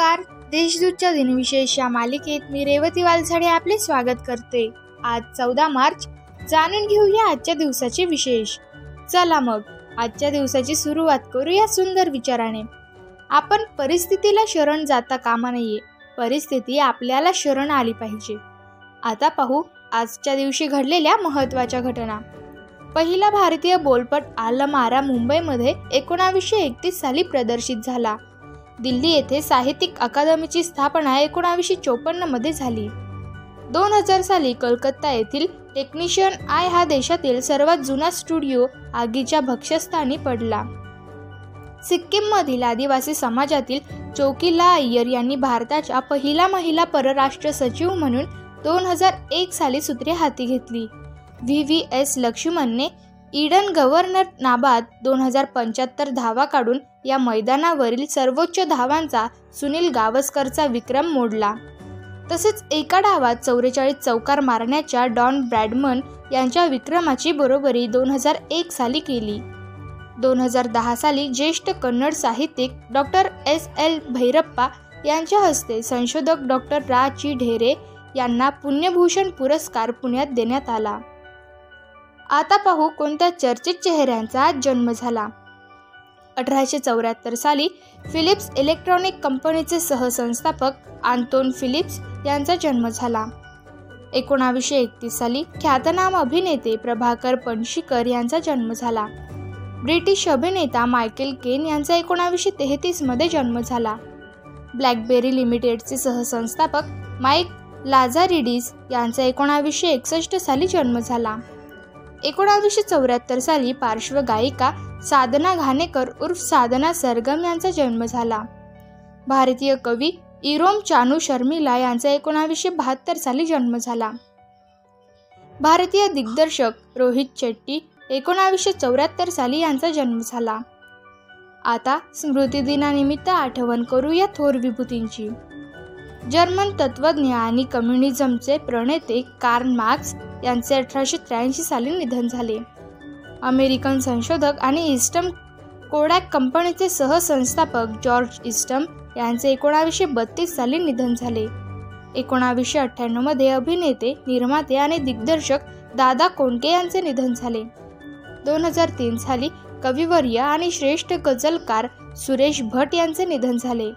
आजच्या दिनविशेष या मालिकेत मी रेवती वालझाडे आपले स्वागत करते. आज चौदा मार्च. जाणून घेऊया आजच्या दिवसाचे विशेष. चला मग आजच्या दिवसाची सुरुवात करूया सुंदर विचाराने. आपण परिस्थितीला शरण जाता कामा नये. परिस्थिती आपल्याला शरण आली पाहिजे. आता पाहू आजच्या दिवशी घडलेल्या महत्त्वाच्या घटना. पहिला भारतीय बोलपट आलमारा मुंबईमध्ये एकोणावीसशे एकतीस साली प्रदर्शित झाला. दिल्ली येथे साहित्यिक अकादमीची स्थापना एकोणावीसशे चोपन्नमध्ये झाली. दोन हजार साली कलकत्ता येथील टेक्निशियन आय हा देशातील सर्वात जुना स्टुडिओ आगीच्या भक्ष्यस्थानी पडला. सिक्कीममधील आदिवासी समाजातील चौकीला अय्यर यांनी भारताच्या पहिला महिला परराष्ट्र सचिव म्हणून दोन हजार एक साली सूत्रे हाती घेतली. व्ही व्ही एस लक्ष्मणने ईडन गव्हर्नर नाबाद दोन हजार पंच्याहत्तर धावा काढून या मैदानावरील सर्वोच्च धावांचा सुनील गावस्करचा विक्रम मोडला. तसेच एका डावात चौवेचाळीस चौकार मारण्याच्या डॉन ब्रॅडमन यांच्या विक्रमाची बरोबरी दोन हजार एक साली केली. दोन हजार दहा साली ज्येष्ठ कन्नड साहित्यिक डॉक्टर एस एल भैरप्पा यांच्या हस्ते संशोधक डॉक्टर रा ची ढेरे यांना पुण्यभूषण पुरस्कार पुण्यात देण्यात आला. आता पाहू कोणत्या चर्चित चेहऱ्यांचा जन्म झाला. अठराशे चौऱ्याहत्तर साली फिलिप्स इलेक्ट्रॉनिक कंपनीचे सहसंस्थापक आंतोन फिलिप्स यांचा जन्म झाला. एकोणावीसशे एकतीस साली ख्यातनाम अभिनेते प्रभाकर पणशीकर यांचा जन्म झाला. ब्रिटिश अभिनेता मायकेल केन यांचा एकोणावीसशे तेहतीसमध्ये जन्म झाला. ब्लॅकबेरी लिमिटेडचे सहसंस्थापक माईक लाझारिडीस यांचा एकोणावीसशे एकसष्ट साली जन्म झाला. एकोणावीसशे चौऱ्याहत्तर साली पार्श्वगायिका साधना घाणेकर उर्फ साधना सरगम यांचा जन्म झाला. भारतीय कवी इरोम चानू शर्मिला यांचा एकोणावीसशे बहात्तर साली जन्म झाला. भारतीय दिग्दर्शक रोहित शेट्टी एकोणावीसशे चौऱ्याहत्तर साली यांचा जन्म झाला. आता स्मृतिदिनानिमित्त आठवण करूया थोर विभूतींची. जर्मन तत्त्वज्ञ आणि कम्युनिझमचे प्रणेते कार्ल मार्क्स यांचे अठराशे त्र्याऐंशी साली निधन झाले. अमेरिकन संशोधक आणि इस्टम कोडॅक कंपनीचे सहसंस्थापक जॉर्ज इस्टम यांचे एकोणावीसशे बत्तीस साली निधन झाले. एकोणावीसशे अठ्ठ्याण्णवमध्ये अभिनेते निर्माते आणि दिग्दर्शक दादा कोंडके यांचे निधन झाले. दोन हजार तीन साली कविवर्य आणि श्रेष्ठ गझलकार सुरेश भट यांचे निधन झाले.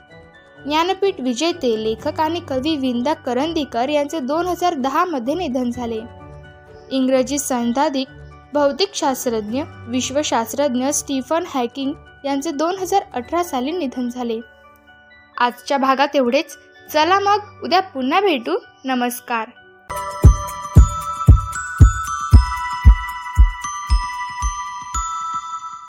ज्ञानपीठ विजेते लेखक आणि कवी विंदा करंदीकर यांचे दोन हजार दहामध्ये निधन झाले. इंग्रजी संधाधिक भौतिकशास्त्रज्ञ विश्वशास्त्रज्ञ स्टीफन हॅकिंग यांचे दोन हजार अठरा साली निधन झाले. आजच्या भागात एवढेच. चला मग उद्या पुन्हा भेटू. नमस्कार.